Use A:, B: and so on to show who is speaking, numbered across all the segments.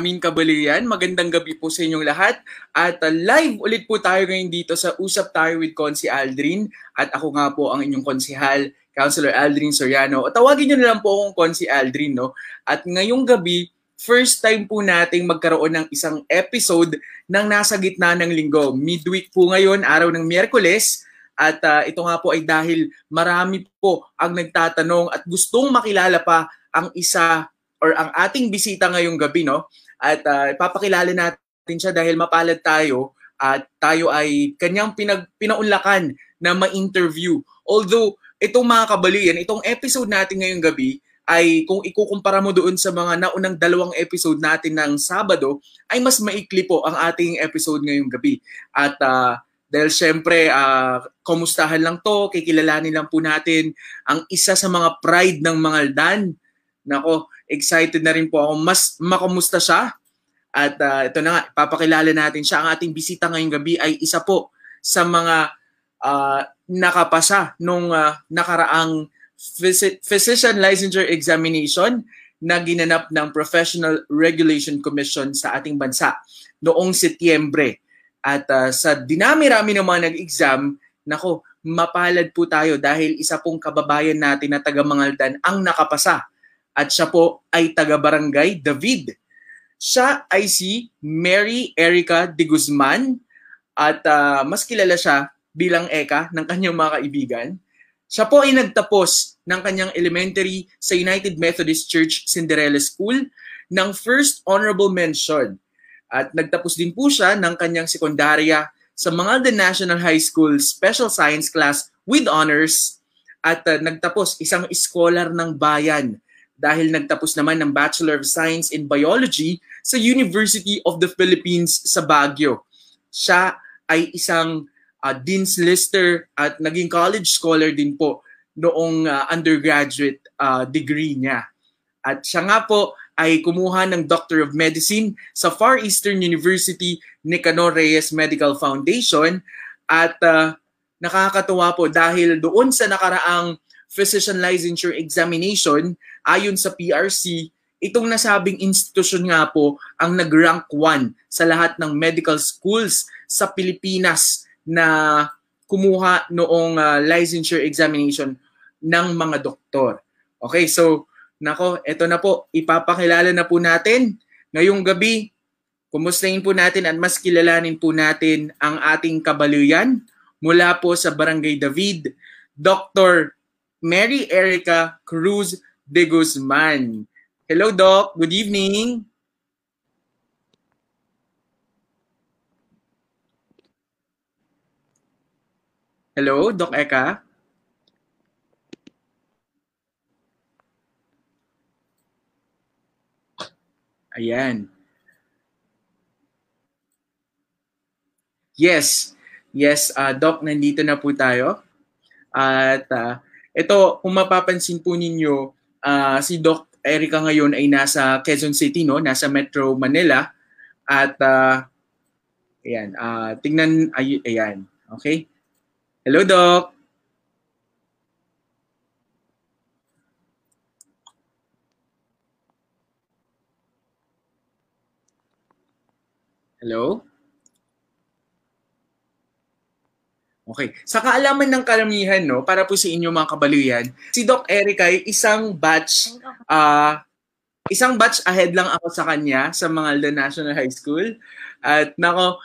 A: Amin Kabalian, magandang gabi po sa inyong lahat. At uh, live ulit po tayo ngayon dito sa Usap Tayo with Consi Aldrin. At ako nga po ang inyong konsihal, Councilor Aldrin Soriano. O tawagin nyo na lang po akong Consi Aldrin. No? At ngayong gabi, first time po nating magkaroon ng isang episode ng nasa gitna ng linggo. Midweek po ngayon, araw ng Miyerkules. At uh, ito nga po ay dahil marami po ang nagtatanong at gustong makilala pa ang isa or ang ating bisita ngayong gabi, no? At uh, ipapakilala natin siya dahil mapalad tayo at tayo ay kanyang pinag, pinaunlakan na ma-interview. Although, itong mga kabalian, itong episode natin ngayong gabi, ay kung ikukumpara mo doon sa mga naunang dalawang episode natin ng Sabado, ay mas maikli po ang ating episode ngayong gabi. At uh, dahil syempre, uh, kumustahan lang to, kikilalanin lang po natin ang isa sa mga pride ng mga Aldan. Nako, excited na rin po ako mas makamusta siya. At uh, ito na nga, papakilala natin siya. Ang ating bisita ngayong gabi ay isa po sa mga uh, nakapasa nung uh, nakaraang Physician Licensure Examination na ginanap ng Professional Regulation Commission sa ating bansa noong Setyembre. At uh, sa dinami-rami ng mga nag-exam, nako, mapalad po tayo dahil isa pong kababayan natin na taga Mangaldan ang nakapasa. At siya po ay taga Barangay David. Siya ay si Mary Erica de Guzman at uh, mas kilala siya bilang Eka ng kanyang mga kaibigan. Siya po ay nagtapos ng kanyang elementary sa United Methodist Church Cinderella School ng first honorable mention. At nagtapos din po siya ng kanyang sekundarya sa mga National High School Special Science class with honors at uh, nagtapos isang scholar ng bayan dahil nagtapos naman ng Bachelor of Science in Biology sa University of the Philippines sa Baguio. Siya ay isang uh, Dean's Lister at naging college scholar din po noong uh, undergraduate uh, degree niya. At siya nga po ay kumuha ng Doctor of Medicine sa Far Eastern University Nicanor Reyes Medical Foundation at uh, nakakatuwa po dahil doon sa nakaraang physician licensure examination ayon sa PRC itong nasabing institusyon nga po ang nag-rank 1 sa lahat ng medical schools sa Pilipinas na kumuha noong uh, licensure examination ng mga doktor. Okay, so nako, eto na po, ipapakilala na po natin ngayong gabi. Kumustahin po natin at mas kilalanin po natin ang ating kabaluyan mula po sa Barangay David, Dr. Mary Erica Cruz de Guzman. Hello, Doc. Good evening. Hello, Doc Eka? Ayan. Yes. Yes, uh, Doc, nandito na po tayo. At uh, ito, kung mapapansin po ninyo, uh, si Doc Erica ngayon ay nasa Quezon City, no? nasa Metro Manila. At uh, ayan, uh, tingnan, ay, ayan, okay? Hello, Doc. Hello? Okay. Sa kaalaman ng karamihan, no, para po sa inyo mga kabaluyan, si Doc Eric ay isang batch, uh, isang batch ahead lang ako sa kanya sa mga The National High School. At nako,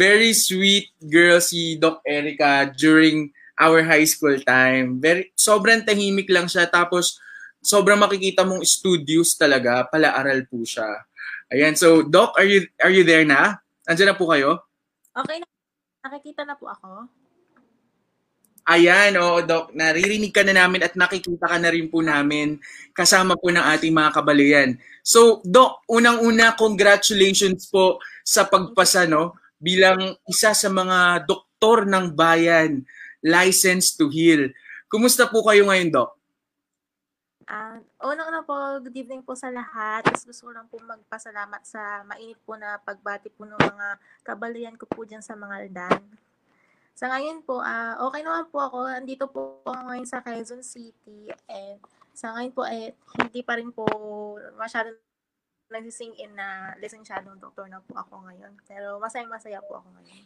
A: very sweet girl si Doc Erica during our high school time. Very sobrang tahimik lang siya tapos sobrang makikita mong studios talaga, pala-aral po siya. Ayan, so Doc, are you are you there na? Andiyan na po kayo?
B: Okay na. Nakikita na po ako.
A: Ayan, oo, Doc. Naririnig ka na namin at nakikita ka na rin po namin kasama po ng ating mga kabalian. So, Doc, unang-una, congratulations po sa pagpasa, no? bilang isa sa mga doktor ng bayan, licensed to heal. Kumusta po kayo ngayon, Doc?
B: Uh, Unang-una po, good evening po sa lahat. Mas gusto ko lang po magpasalamat sa mainit po na pagbati po ng mga kabalian ko po dyan sa mga aldan. Sa ngayon po, uh, okay naman po ako. Andito po ako ngayon sa Quezon City and sa ngayon po eh, hindi pa rin po masyado nagsising in na lisensyadong doktor na po ako ngayon. Pero masaya-masaya po ako ngayon.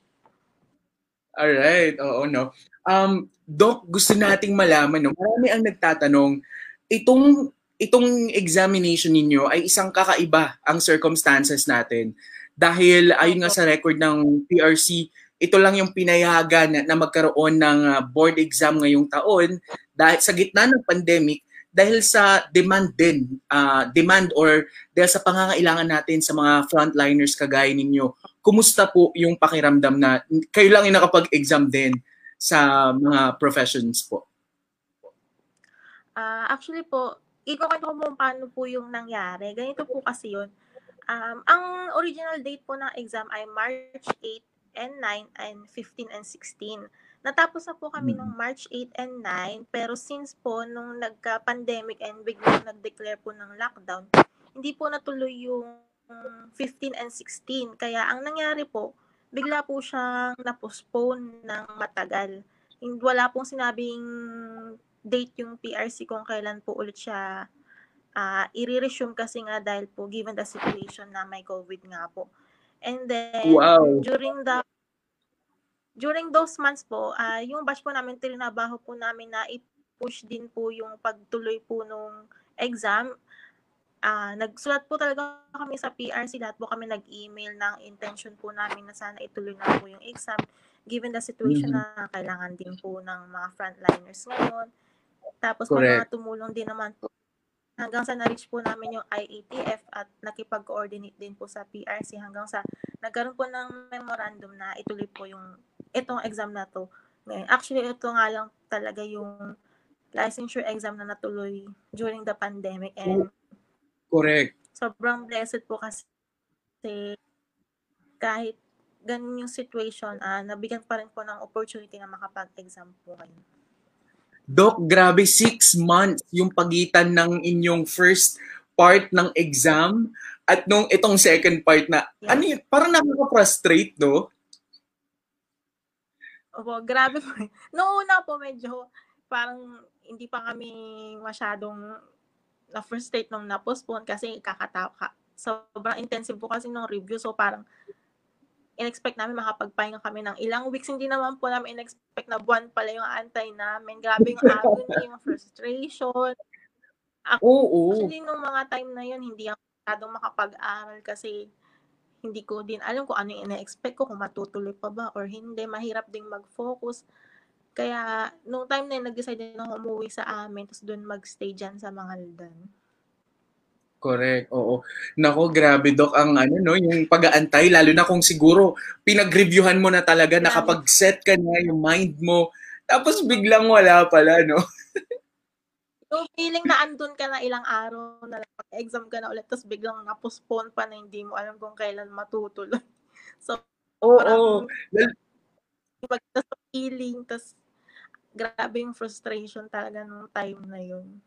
A: Alright, oo no. Um, Doc, gusto nating malaman, no? marami ang nagtatanong, itong itong examination ninyo ay isang kakaiba ang circumstances natin. Dahil ayon nga sa record ng PRC, ito lang yung pinayagan na magkaroon ng ah, board exam ngayong taon dahil sa gitna ng pandemic dahil sa demand din, uh, demand or dahil sa pangangailangan natin sa mga frontliners kagaya ninyo. Kumusta po yung pakiramdam na kayo lang yung nakapag-exam din sa mga professions po?
B: Uh, actually po, ikukwento ko mo paano po yung nangyari. Ganito po kasi yun. Um, ang original date po ng exam ay March 8 and 9 and 15 and 16. Natapos na po kami nung March 8 and 9, pero since po nung nagka-pandemic and biglang nag-declare po ng lockdown, hindi po natuloy yung 15 and 16. Kaya ang nangyari po, bigla po siyang na-postpone ng matagal. Wala pong sinabing date yung PRC kung kailan po ulit siya uh, i-resume kasi nga dahil po given the situation na may COVID nga po. And then, wow. during the during those months po, uh, yung batch po namin, trinabaho po namin na i-push din po yung pagtuloy po nung exam. Uh, nagsulat po talaga kami sa PRC, lahat po kami nag-email ng intention po namin na sana ituloy na po yung exam given the situation mm-hmm. na kailangan din po ng mga frontliners ngayon. Tapos Correct. mga tumulong din naman po hanggang sa na-reach po namin yung IATF at nakipag-coordinate din po sa PRC hanggang sa nagkaroon po ng memorandum na ituloy po yung itong exam na to. Ngayon, actually, ito nga lang talaga yung licensure exam na natuloy during the pandemic and
A: Correct.
B: Sobrang blessed po kasi kahit ganun yung situation, uh, nabigyan pa rin po ng opportunity na makapag-exam po kayo.
A: Doc, grabe, six months yung pagitan ng inyong first part ng exam at nung itong second part na, yeah. ano yun, parang nakaka-frustrate, no?
B: Opo, grabe po. Noong una po, medyo parang hindi pa kami masyadong na first state nung na-postpone kasi kakatawa ka. Sobrang intensive po kasi nung review. So parang in-expect namin makapagpahinga kami ng ilang weeks. Hindi naman po namin in-expect na buwan pala yung antay namin. Grabe yung agony, yung frustration. Actually, nung mga time na yun, hindi ako masyadong makapag-aral kasi hindi ko din alam kung ano yung ina-expect ko, kung matutuloy pa ba or hindi. Mahirap ding mag-focus. Kaya, nung time na yun, nag-decide ako umuwi sa amin, tapos doon mag-stay dyan sa mga Aldan.
A: Correct. Oo. Nako, grabe Dok ang ano no, yung pag-aantay lalo na kung siguro pinag-reviewhan mo na talaga, nakapag-set ka na yung mind mo, tapos biglang wala pala no.
B: yung feeling na andun ka na ilang araw na lang, exam ka na ulit, tapos biglang na-postpone pa na hindi mo alam kung kailan matutuloy. So,
A: Oo. Oh, oh.
B: Pag sa feeling, tapos grabe yung frustration talaga nung time na yun.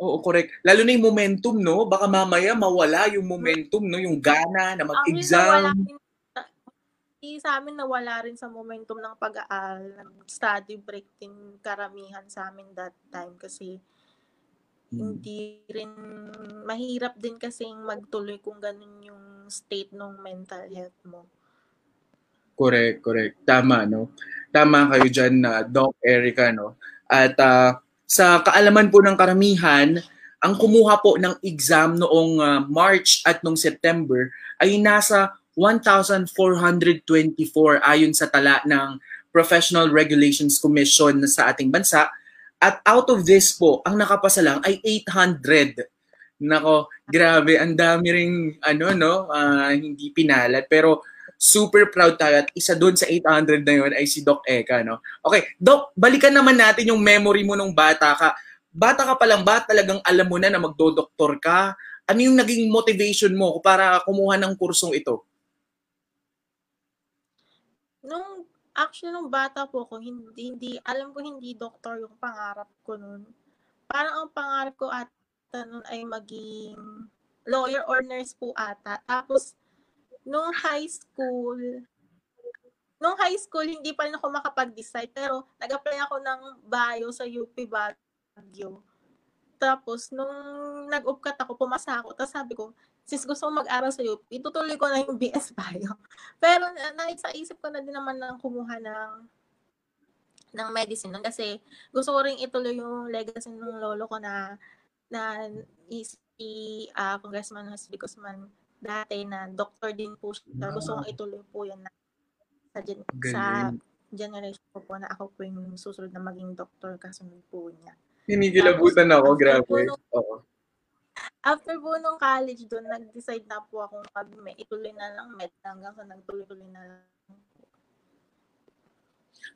A: Oo, correct. Lalo na yung momentum, no? Baka mamaya mawala yung momentum, no? Yung gana na mag-exam.
B: Amin, sa amin nawala rin sa momentum ng pag-aaral. Study break din karamihan sa amin that time kasi hmm. hindi rin mahirap din kasi magtuloy kung ganun yung state ng mental health mo.
A: Correct, correct. Tama, no? Tama kayo dyan, na uh, Doc Erica, no? At uh, sa kaalaman po ng karamihan, ang kumuha po ng exam noong uh, March at noong September ay nasa 1,424 ayon sa tala ng Professional Regulations Commission sa ating bansa. At out of this po, ang nakapasa lang ay 800. Nako, grabe, ang dami ring ano no, uh, hindi pinalad pero super proud tayo at isa doon sa 800 na yun ay si Doc Eka, no? Okay, Doc, balikan naman natin yung memory mo nung bata ka. Bata ka pa lang ba talagang alam mo na na magdodoktor ka? Ano yung naging motivation mo para kumuha ng kursong ito?
B: Nung actually nung bata po ako, hindi, hindi alam ko hindi doktor yung pangarap ko noon. Parang ang pangarap ko at noon ay maging lawyer or nurse po ata. Tapos nung high school, nung high school, hindi pa rin ako makapag-decide. Pero, nag-apply ako ng bio sa UP Baguio. Tapos, nung nag-upkat ako, pumasa ako. Tapos sabi ko, since gusto ko mag-aral sa UP, itutuloy ko na yung BS Bio. Pero na, sa isip ko na din naman na kumuha ng ng medicine nun kasi gusto ko rin ituloy yung legacy ng lolo ko na na is si uh, Congressman Hasbi Guzman dati na doctor din po siya. Gusto kong ituloy po yan na sa, gen- sa generation ko po na ako po yung susunod na maging doctor kasunod po niya.
A: Hinigilabutan ako, grabe. Oo
B: after po nung college doon, nag-decide na po ako mag may ituloy na lang med hanggang sa nagtuloy-tuloy na lang.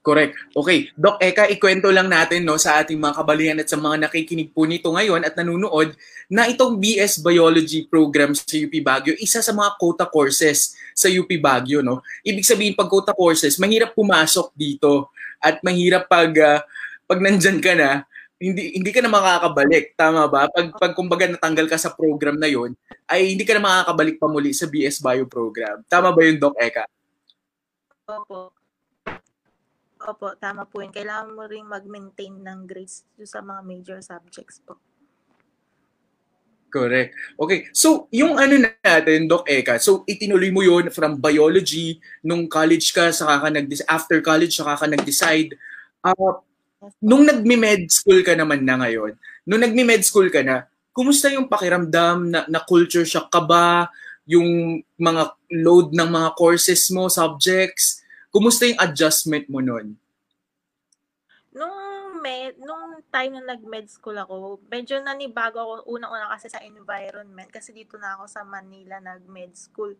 A: Correct. Okay. Doc Eka, ikwento lang natin no, sa ating mga kabalihan at sa mga nakikinig po nito ngayon at nanunood na itong BS Biology program sa UP Baguio, isa sa mga quota courses sa UP Baguio. No? Ibig sabihin, pag quota courses, mahirap pumasok dito at mahirap pag, uh, pag nandyan ka na, hindi hindi ka na makakabalik, tama ba? Pag pag kumbaga natanggal ka sa program na 'yon, ay hindi ka na makakabalik pa muli sa BS Bio program. Tama ba 'yun, Doc Eka?
B: Opo. Opo, tama po 'yun. Kailangan mo ring mag-maintain ng grades sa mga major subjects po.
A: Correct. Okay. So, yung ano natin, Doc Eka, so itinuloy mo yon from biology, nung college ka, saka ka nag after college, saka ka nag-decide. Uh, Nung nagme-med school ka naman na ngayon, nung nagme-med school ka na, kumusta yung pakiramdam na, na culture shock ka ba? Yung mga load ng mga courses mo, subjects? Kumusta yung adjustment mo nun?
B: Nung med, nung time na nag-med school ako, medyo nanibago ako unang-una kasi sa environment kasi dito na ako sa Manila nag-med school.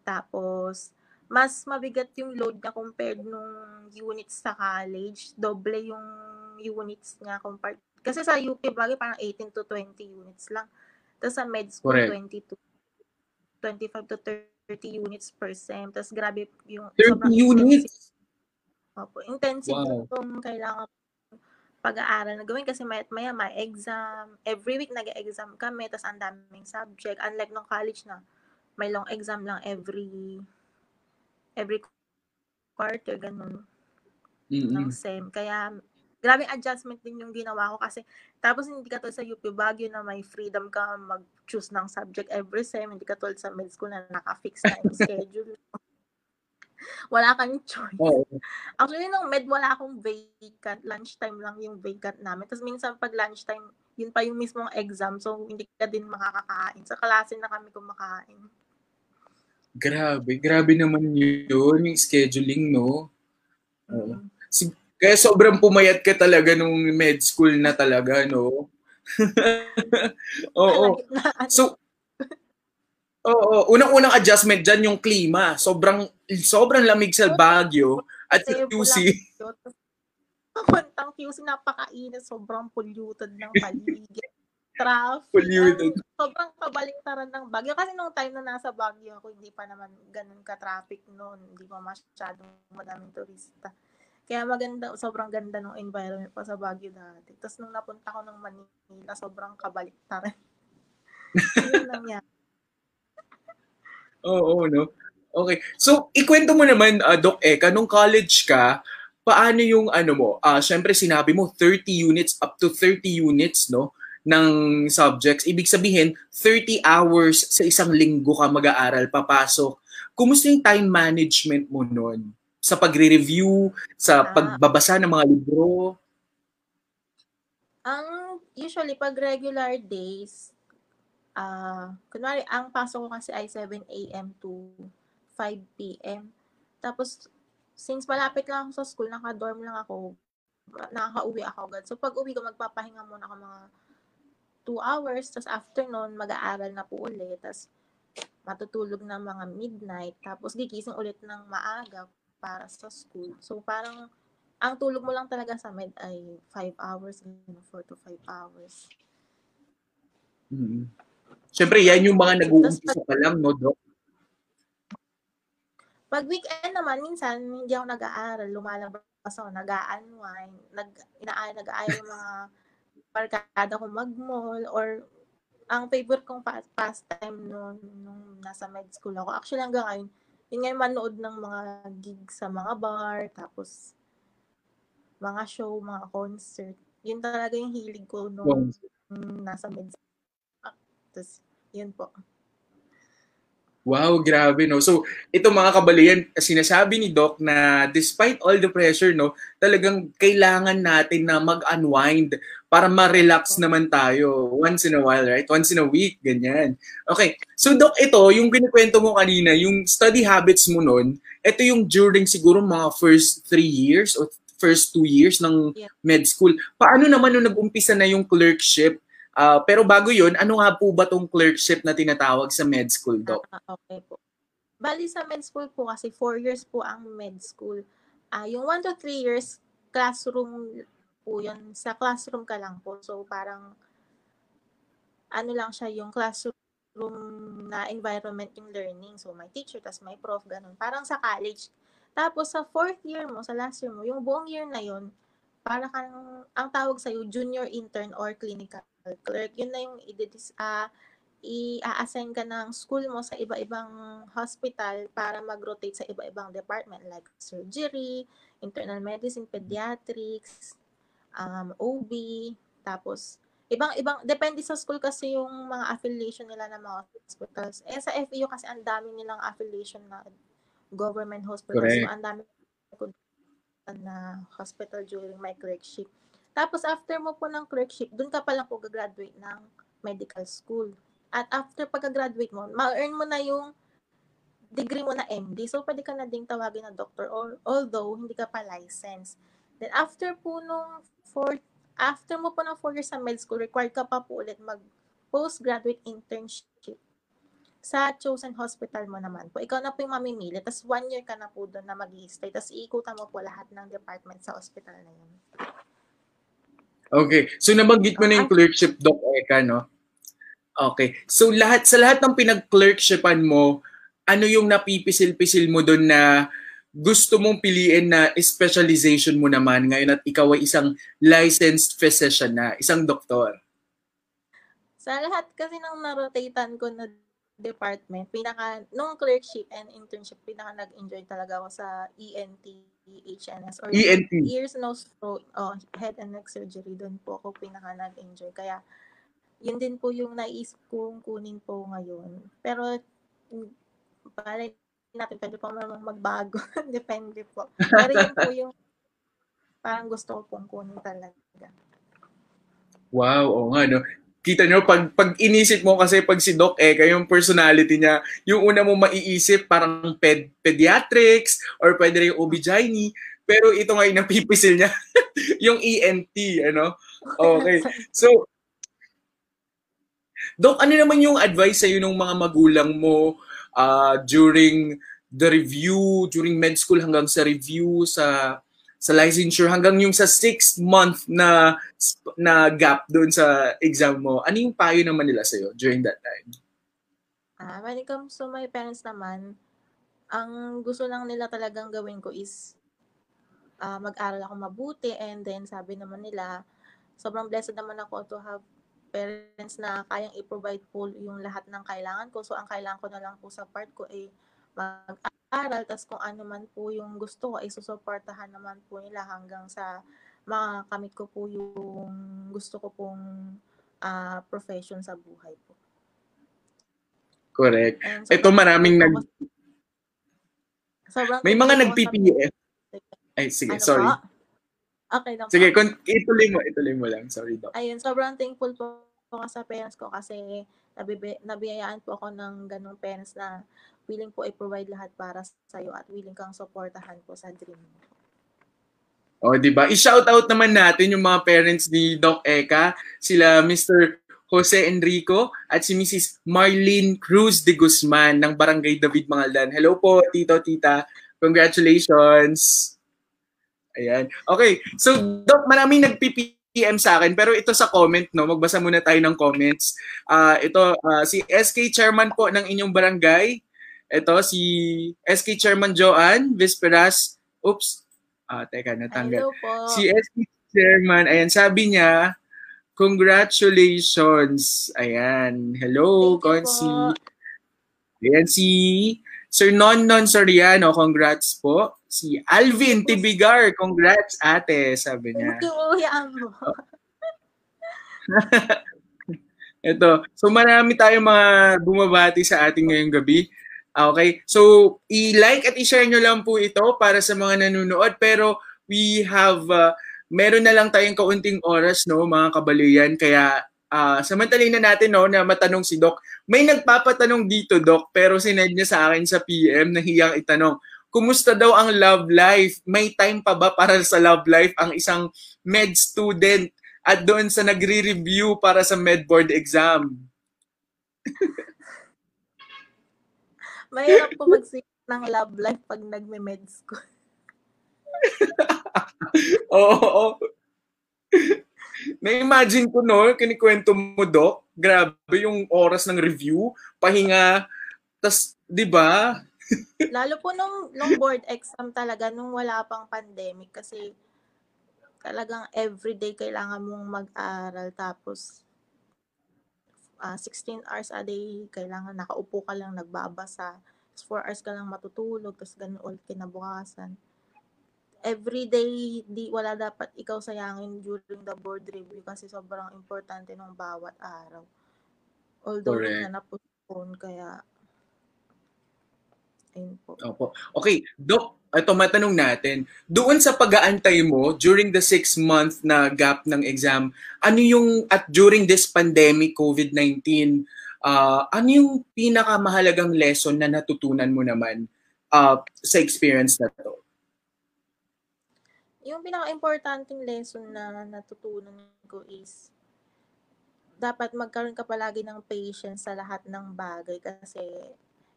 B: Tapos mas mabigat yung load niya compared nung units sa college. Doble yung units niya compared. Kasi sa UP bagay parang 18 to 20 units lang. Tapos sa med school, Correct. 22, 25 to 30 units per sem. Tapos grabe yung
A: 30 units?
B: Opo, intensive wow. yung kailangan pag-aaral na gawin kasi may maya may exam. Every week nag-exam kami, tapos ang daming subject. Unlike nung college na, may long exam lang every every quarter, ganun. Mm-hmm. Ng SEM. Kaya, grabe adjustment din yung ginawa ko kasi tapos hindi ka sa UP Baguio na may freedom ka mag-choose ng subject every SEM. Hindi ka sa med school na naka-fix na yung schedule. wala kang choice. Oh. Actually, nung med, wala akong vacant. Lunchtime lang yung vacant namin. Tapos minsan pag lunchtime, yun pa yung mismong exam. So, hindi ka din makakakain. Sa klase na kami kumakain.
A: Grabe, grabe naman yun, yung scheduling, no? Uh, si, kaya sobrang pumayat ka talaga nung med school na talaga, no? Oo. so, Oo, unang-unang adjustment diyan yung klima. Sobrang sobrang lamig sa Baguio at sa QC.
B: Papuntang QC napakainit, sobrang polluted ng paligid traffic.
A: Polluted.
B: Um, sobrang kabaliktaran ng Baguio. Kasi nung time na nasa Baguio ako, hindi pa naman ganun ka-traffic noon. Hindi pa masyadong madaming turista. Kaya maganda, sobrang ganda ng environment pa sa Baguio dati. Tapos nung napunta ko ng Manila, sobrang kabaliktaran. Yun lang yan.
A: Oo, no? Okay. So, ikwento mo naman, uh, Doc Eka, nung college ka, paano yung ano mo? Uh, Siyempre, sinabi mo 30 units, up to 30 units, no? ng subjects. Ibig sabihin, 30 hours sa isang linggo ka mag-aaral, papasok. Kumusta yung time management mo nun? Sa pagre-review, sa ah. pagbabasa ng mga libro?
B: Ang usually, pag regular days, uh, kunwari, ang pasok ko kasi ay 7 a.m. to 5 p.m. Tapos, since malapit lang ako sa school, naka-dorm lang ako, nakaka-uwi ako agad. So, pag uwi ko, magpapahinga muna ako mga 2 hours, tapos afternoon, mag-aaral na po ulit, tapos matutulog ng mga midnight, tapos gigising ulit ng maaga para sa school. So, parang, ang tulog mo lang talaga sa med ay 5 hours, 4 to 5 hours.
A: Mm-hmm. Siyempre, yan yung mga nag-uumpisa pa lang, no, Doc?
B: Pag weekend naman, minsan, hindi ako nag-aaral, lumalabas ako, nag-unwind, nag, ina nag-aayos mga barkada ko mag-mall or ang favorite kong pastime noon nung nasa med school ako. Actually hanggang ngayon, yun nga manood ng mga gigs sa mga bar, tapos mga show, mga concert. Yun talaga yung hilig ko nung nasa med school. Tapos, yun po.
A: Wow, grabe no. So, ito mga kabalian, sinasabi ni Doc na despite all the pressure no, talagang kailangan natin na mag-unwind para ma-relax naman tayo once in a while, right? Once in a week, ganyan. Okay. So Doc, ito yung kinikwento mo kanina, yung study habits mo noon, ito yung during siguro mga first three years or first two years ng
B: Yeah.
A: med school. Paano naman nung nag-umpisa na yung clerkship? Ah, pero bago yun, ano nga po ba tong clerkship na tinatawag sa med school, Doc?
B: Ah, okay po. Bali sa med school po kasi 4 years po ang med school. Ah, yung 1 to 3 years classroom po yun. Sa classroom ka lang po. So parang ano lang siya yung classroom na environment yung learning. So may teacher, tas may prof, ganun. Parang sa college. Tapos sa fourth year mo, sa last year mo, yung buong year na yun, para kang, ang tawag sa'yo, junior intern or clinical clerk. Yun na yung i-dis- ah, i-assign ka ng school mo sa iba-ibang hospital para mag-rotate sa iba-ibang department like surgery, internal medicine, pediatrics, um, OB, tapos ibang-ibang, depende sa school kasi yung mga affiliation nila ng mga hospitals. Eh sa FEU kasi ang dami nilang affiliation na government hospitals.
A: Correct.
B: So ang dami na hospital during my clerkship. Tapos after mo po ng clerkship, dun ka pa lang po gagraduate ng medical school. At after pagka-graduate mo, ma-earn mo na yung degree mo na MD. So, pwede ka na ding tawagin na doctor or, although hindi ka pa licensed. Then, after po nung fourth, after mo po ng 4 years sa med school, required ka pa po ulit mag postgraduate internship sa chosen hospital mo naman po. Ikaw na po yung mamimili. Tapos one year ka na po doon na mag stay Tapos iikutan mo po lahat ng department sa hospital na yun.
A: Okay. So nabanggit mo na yung clerkship, Doc Eka, no? Okay. So lahat sa lahat ng pinag-clerkshipan mo, ano yung napipisil-pisil mo doon na gusto mong piliin na specialization mo naman ngayon at ikaw ay isang licensed physician na, isang doktor?
B: Sa lahat kasi ng narotatean ko na department, pinaka, nung clerkship and internship, pinaka nag-enjoy talaga ako sa ENT, HNS, or
A: ENT.
B: ears, nose, throat, oh, head and neck surgery. Doon po ako pinaka nag-enjoy. Kaya, yun din po yung naisip kong kunin po ngayon. Pero, palay natin, pwede po magbago. Depende po. Pero yun po yung parang gusto ko pong kunin talaga.
A: Wow, oo nga, no? Kita nyo, pag, pag inisip mo kasi pag si Doc Eka, yung personality niya, yung una mo maiisip, parang ped, pediatrics, or pwede rin yung OB-GYN, pero ito nga yung napipisil niya, yung ENT, ano? Okay. So, Doc, ano naman yung advice sa'yo ng mga magulang mo uh, during the review, during med school hanggang sa review, sa sa licensure hanggang yung sa six month na na gap doon sa exam mo, ano yung payo naman nila sa'yo during that time?
B: Ah, when it comes to my parents naman, ang gusto lang nila talagang gawin ko is ah, mag-aral ako mabuti and then sabi naman nila, sobrang blessed naman ako to have parents na kayang i-provide po yung lahat ng kailangan ko. So, ang kailangan ko na lang po sa part ko ay mag-aral. Tapos kung ano man po yung gusto ko, ay susuportahan naman po nila hanggang sa makakamit ko po yung gusto ko pong ah, profession sa buhay po.
A: Correct.
B: And
A: Ito maraming nag
B: sobrang
A: may mga nag-PPF. Ay, sige,
B: Ano
A: sorry.
B: po? Okay lang
A: Sige, kun- ituloy mo, ituloy mo lang. Sorry, Doc.
B: Ayun, sobrang thankful po ako sa parents ko kasi nabibi, nabiyayaan po ako ng ganong parents na willing po i-provide lahat para sa iyo at willing kang supportahan po sa dream mo.
A: O, di ba? I-shout out naman natin yung mga parents ni Doc Eka, sila Mr. Jose Enrico at si Mrs. Marlene Cruz de Guzman ng Barangay David Mangaldan. Hello po, Tito, Tita. Congratulations. Ayan. Okay. So, Doc, maraming nag-PPM sa akin. Pero ito sa comment, no? Magbasa muna tayo ng comments. Ah, ito, ah, si SK Chairman po ng inyong barangay. Ito, si SK Chairman Joanne Visperas. Oops. Ah, teka, natanggal. Si SK Chairman, ayan, sabi niya, congratulations. Ayan. Hello, Consi. Ayan, si Sir Nonnon Soriano, congrats po. Si Alvin Tibigar, congrats ate, sabi niya.
B: Mo.
A: Ito. So marami tayong mga bumabati sa ating ngayong gabi. Okay? So, i-like at i-share nyo lang po ito para sa mga nanonood. Pero we have, uh, meron na lang tayong kaunting oras, no, mga kabaliyan. Kaya, uh, samantalin na natin, no, na matanong si Doc. May nagpapatanong dito, Doc, pero sinend niya sa akin sa PM, nahiyang itanong. Kumusta daw ang love life? May time pa ba para sa love life ang isang med student at doon sa nagre-review para sa med board exam?
B: Mahirap po mag ng love life pag nagme-med school.
A: Oo. oo. Na-imagine ko, no, kinikwento mo, Doc, grabe yung oras ng review, pahinga, tas, di ba?
B: Lalo po nung, nung board exam talaga, nung wala pang pandemic, kasi talagang everyday kailangan mong mag-aral, tapos uh, ah, 16 hours a day, kailangan nakaupo ka lang, nagbabasa. Tapos 4 hours ka lang matutulog, tapos ganun ulit kinabukasan. Every day, di, wala dapat ikaw sayangin during the board review kasi sobrang importante ng bawat araw. Although, Correct. na postpone kaya Ayun po.
A: Opo. Okay, Doc, ito matanong natin. Doon sa pag-aantay mo during the six-month na gap ng exam, ano yung, at during this pandemic, COVID-19, uh, ano yung pinakamahalagang lesson na natutunan mo naman uh, sa experience na to?
B: Yung pinaka-importanting lesson na natutunan ko is dapat magkaroon ka palagi ng patience sa lahat ng bagay kasi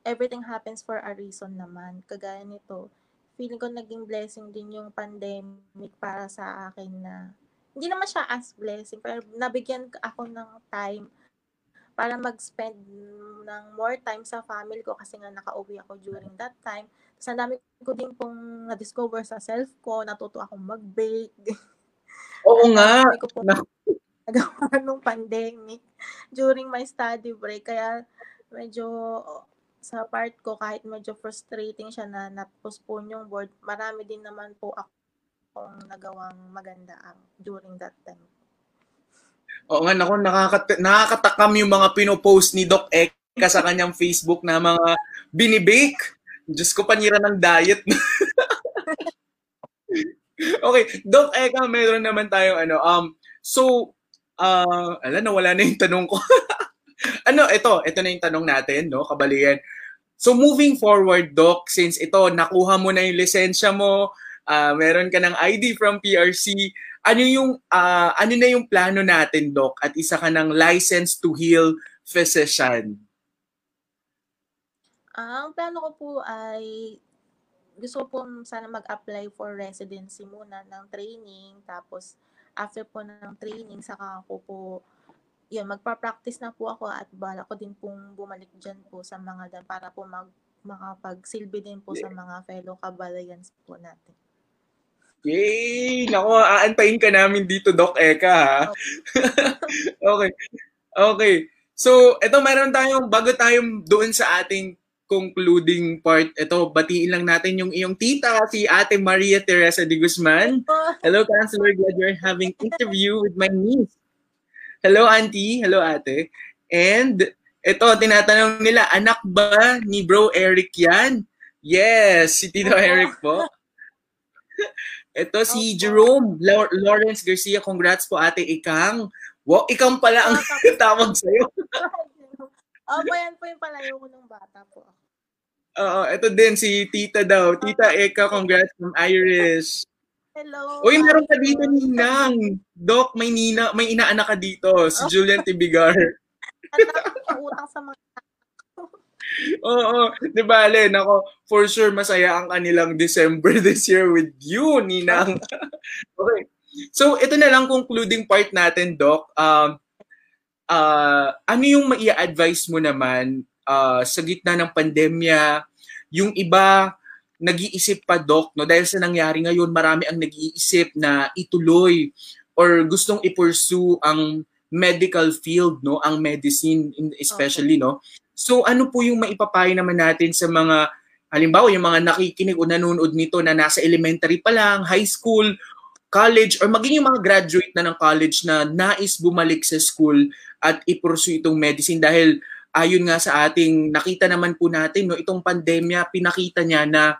B: everything happens for a reason naman. Kagaya nito, feeling ko naging blessing din yung pandemic para sa akin na hindi naman siya as blessing, pero nabigyan ako ng time para mag-spend ng more time sa family ko kasi nga nakauwi ako during that time. Tapos ang dami ko din pong na-discover sa self ko, natuto akong mag-bake.
A: Oo nga.
B: ko nagawa nung pandemic during my study break. Kaya medyo sa part ko, kahit medyo frustrating siya na na-postpone yung board, marami din naman po ako akong nagawang maganda ang during that time.
A: Oo nga, naku, nakakat- nakakatakam yung mga pinopost ni Doc Eka sa kanyang Facebook na mga binibake. Diyos ko, panira ng diet. okay, Doc Eka, meron naman tayong ano, um, so, uh, alam, nawala na yung tanong ko. ano, ito, ito na yung tanong natin, no, kabalian. So moving forward, Doc, since ito, nakuha mo na yung lisensya mo, uh, meron ka ng ID from PRC, ano yung uh, ano na yung plano natin, Doc, at isa ka ng license to heal physician?
B: Ang plano ko po ay gusto po sana mag-apply for residency muna ng training tapos after po ng training saka ako po yun, magpa-practice na po ako at bala ko din pong bumalik dyan po sa mga dan para po mag, makapagsilbi din po sa mga fellow kabalayans po natin.
A: Yay! Naku, aantayin ka namin dito, Doc Eka, ha? okay. Okay. So, ito meron tayong, bago tayong doon sa ating concluding part, ito, batiin lang natin yung iyong tita, si Ate Maria Teresa de Guzman. Hello, Counselor. Glad you're having interview with my niece. Hello, auntie. Hello, ate. And ito, tinatanong nila, anak ba ni bro Eric yan? Yes, si Tito Eric po. Ito si okay. Jerome Lawrence Garcia. Congrats po ate Ikang. Wow, Ikang pala ang tawag sa'yo.
B: Opo, yan po yung palayo ko ng bata po.
A: Oo, ito din si Tita daw. Tita Eka, congrats from Irish.
B: Hello.
A: Uy, meron ka dito, Ninang. Doc, may nina, may inaanak ka dito, si oh. Julian Tibigar.
B: At utang sa mga
A: Oo, di ba, Len? Ako, for sure, masaya ang kanilang December this year with you, Ninang. okay. So, ito na lang concluding part natin, Doc. Um, uh, ano yung maia-advise mo naman uh, sa gitna ng pandemya? Yung iba, nag-iisip pa, Doc, no? Dahil sa nangyari ngayon, marami ang nag-iisip na ituloy or gustong i-pursue ang medical field, no? Ang medicine especially, okay. no? So ano po yung maipapayo naman natin sa mga halimbawa yung mga nakikinig o nanonood nito na nasa elementary pa lang, high school, college or maging yung mga graduate na ng college na nais bumalik sa school at i-pursue itong medicine dahil ayon nga sa ating nakita naman po natin, no, itong pandemya, pinakita niya na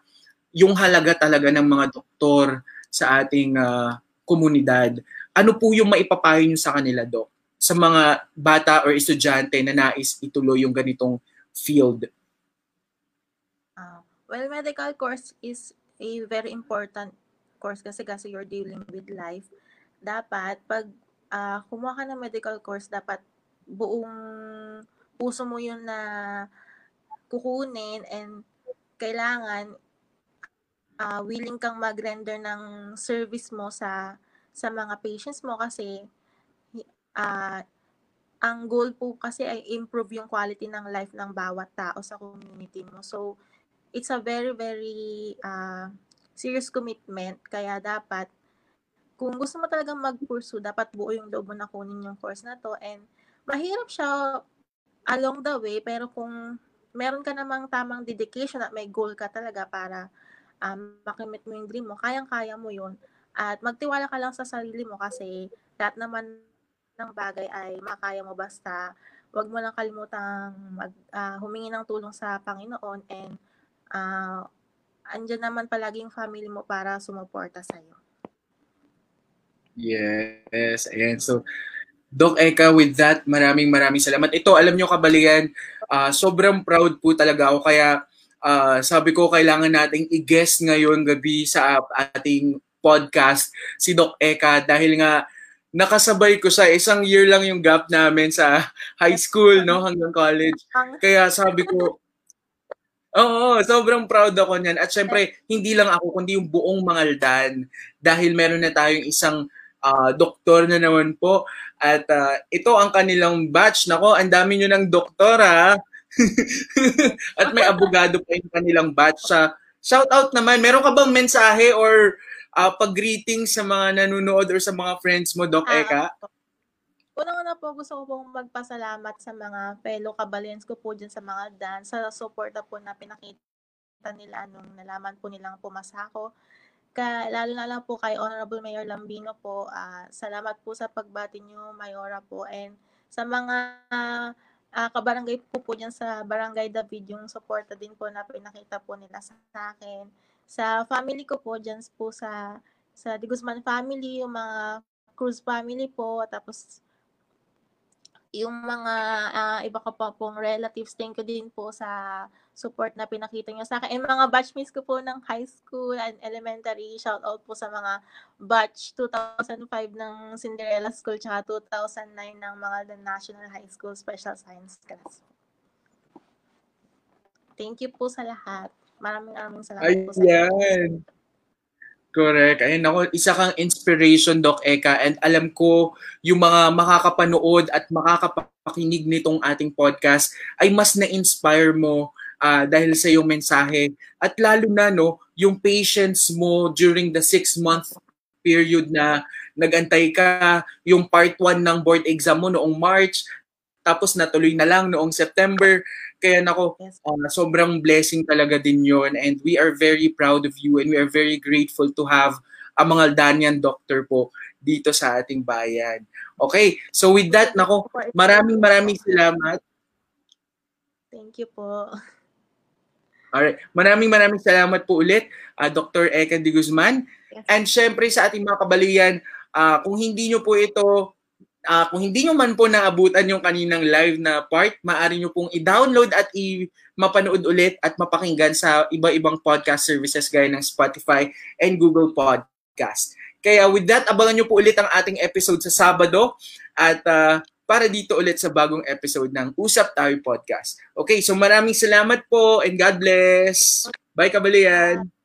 A: yung halaga talaga ng mga doktor sa ating uh, komunidad. Ano po yung maipapayo niyo sa kanila, Dok? Sa mga bata or estudyante na nais ituloy yung ganitong field?
B: Uh, well, medical course is a very important course kasi kasi you're dealing with life. Dapat, pag uh, kumuha ka ng medical course, dapat buong puso mo yun na kukunin and kailangan uh, willing kang mag-render ng service mo sa sa mga patients mo kasi uh, ang goal po kasi ay improve yung quality ng life ng bawat tao sa community mo. So, it's a very, very uh, serious commitment. Kaya dapat, kung gusto mo talagang mag-pursue, dapat buo yung loob mo na kunin yung course na to. And mahirap siya along the way, pero kung meron ka namang tamang dedication at may goal ka talaga para um, makimit mo yung dream mo, kayang-kaya mo yun. At magtiwala ka lang sa sarili mo kasi lahat naman ng bagay ay makaya mo basta wag mo lang kalimutang mag, uh, humingi ng tulong sa Panginoon and uh, andyan naman palagi yung family mo para sumuporta sa'yo.
A: Yes, ayan. So, Doc Eka, with that, maraming maraming salamat. Ito, alam nyo kabaligan, uh, sobrang proud po talaga ako. Kaya uh, sabi ko kailangan nating i-guest ngayon gabi sa ating podcast si Doc Eka dahil nga nakasabay ko sa isang year lang yung gap namin sa high school no hanggang college. Kaya sabi ko Oo, sobrang proud ako niyan. At syempre, hindi lang ako, kundi yung buong Mangaldan. Dahil meron na tayong isang uh, doktor na naman po. At uh, ito ang kanilang batch. Nako, ang dami nyo ng doktor ha. At may abogado pa yung kanilang batch. Sa shout out naman, meron ka bang mensahe or uh, pag-greeting sa mga nanonood or sa mga friends mo, Doc Eka? Uh,
B: Unang-una po, gusto ko pong magpasalamat sa mga fellow kabalens ko po dyan sa mga dance, sa suporta po na pinakita nila nung nalaman po nilang pumasa ako. Ka, lalo na lang po kay Honorable Mayor Lambino po, uh, salamat po sa pagbati niyo, Mayora po, and sa mga uh, kabarangay po po dyan sa Barangay David, yung suporta din po na pinakita po nila sa akin. Sa family ko po, dyan po sa, sa Di Guzman family, yung mga Cruz family po, tapos yung mga uh, iba ko pa pong relatives, thank you din po sa support na pinakita niyo sa akin. And mga batchmates ko po ng high school and elementary, shout out po sa mga batch 2005 ng Cinderella School tsaka 2009 ng mga the National High School Special Science class. Thank you po sa lahat. Maraming maraming salamat Ayan. po sa lahat.
A: Correct. Ayun ako, isa kang inspiration, Doc Eka. And alam ko, yung mga makakapanood at makakapakinig nitong ating podcast ay mas na-inspire mo uh, dahil sa iyong mensahe. At lalo na, no, yung patience mo during the six-month period na nagantay ka, yung part 1 ng board exam mo noong March, tapos natuloy na lang noong September. Kaya nako, uh, sobrang blessing talaga din yon and we are very proud of you and we are very grateful to have a mga Danian doctor po dito sa ating bayan. Okay, so with that, nako, maraming maraming salamat.
B: Thank you po.
A: Alright, maraming maraming salamat po ulit, uh, Dr. Eka de Guzman. Yes. And syempre sa ating mga kabalian, uh, kung hindi nyo po ito Uh, kung hindi nyo man po naabutan yung kaninang live na part, maaari nyo pong i-download at i-mapanood ulit at mapakinggan sa iba-ibang podcast services gaya ng Spotify and Google Podcast. Kaya with that, abangan nyo po ulit ang ating episode sa Sabado at uh, para dito ulit sa bagong episode ng Usap Tayo Podcast. Okay, so maraming salamat po and God bless. Bye, Kabalian.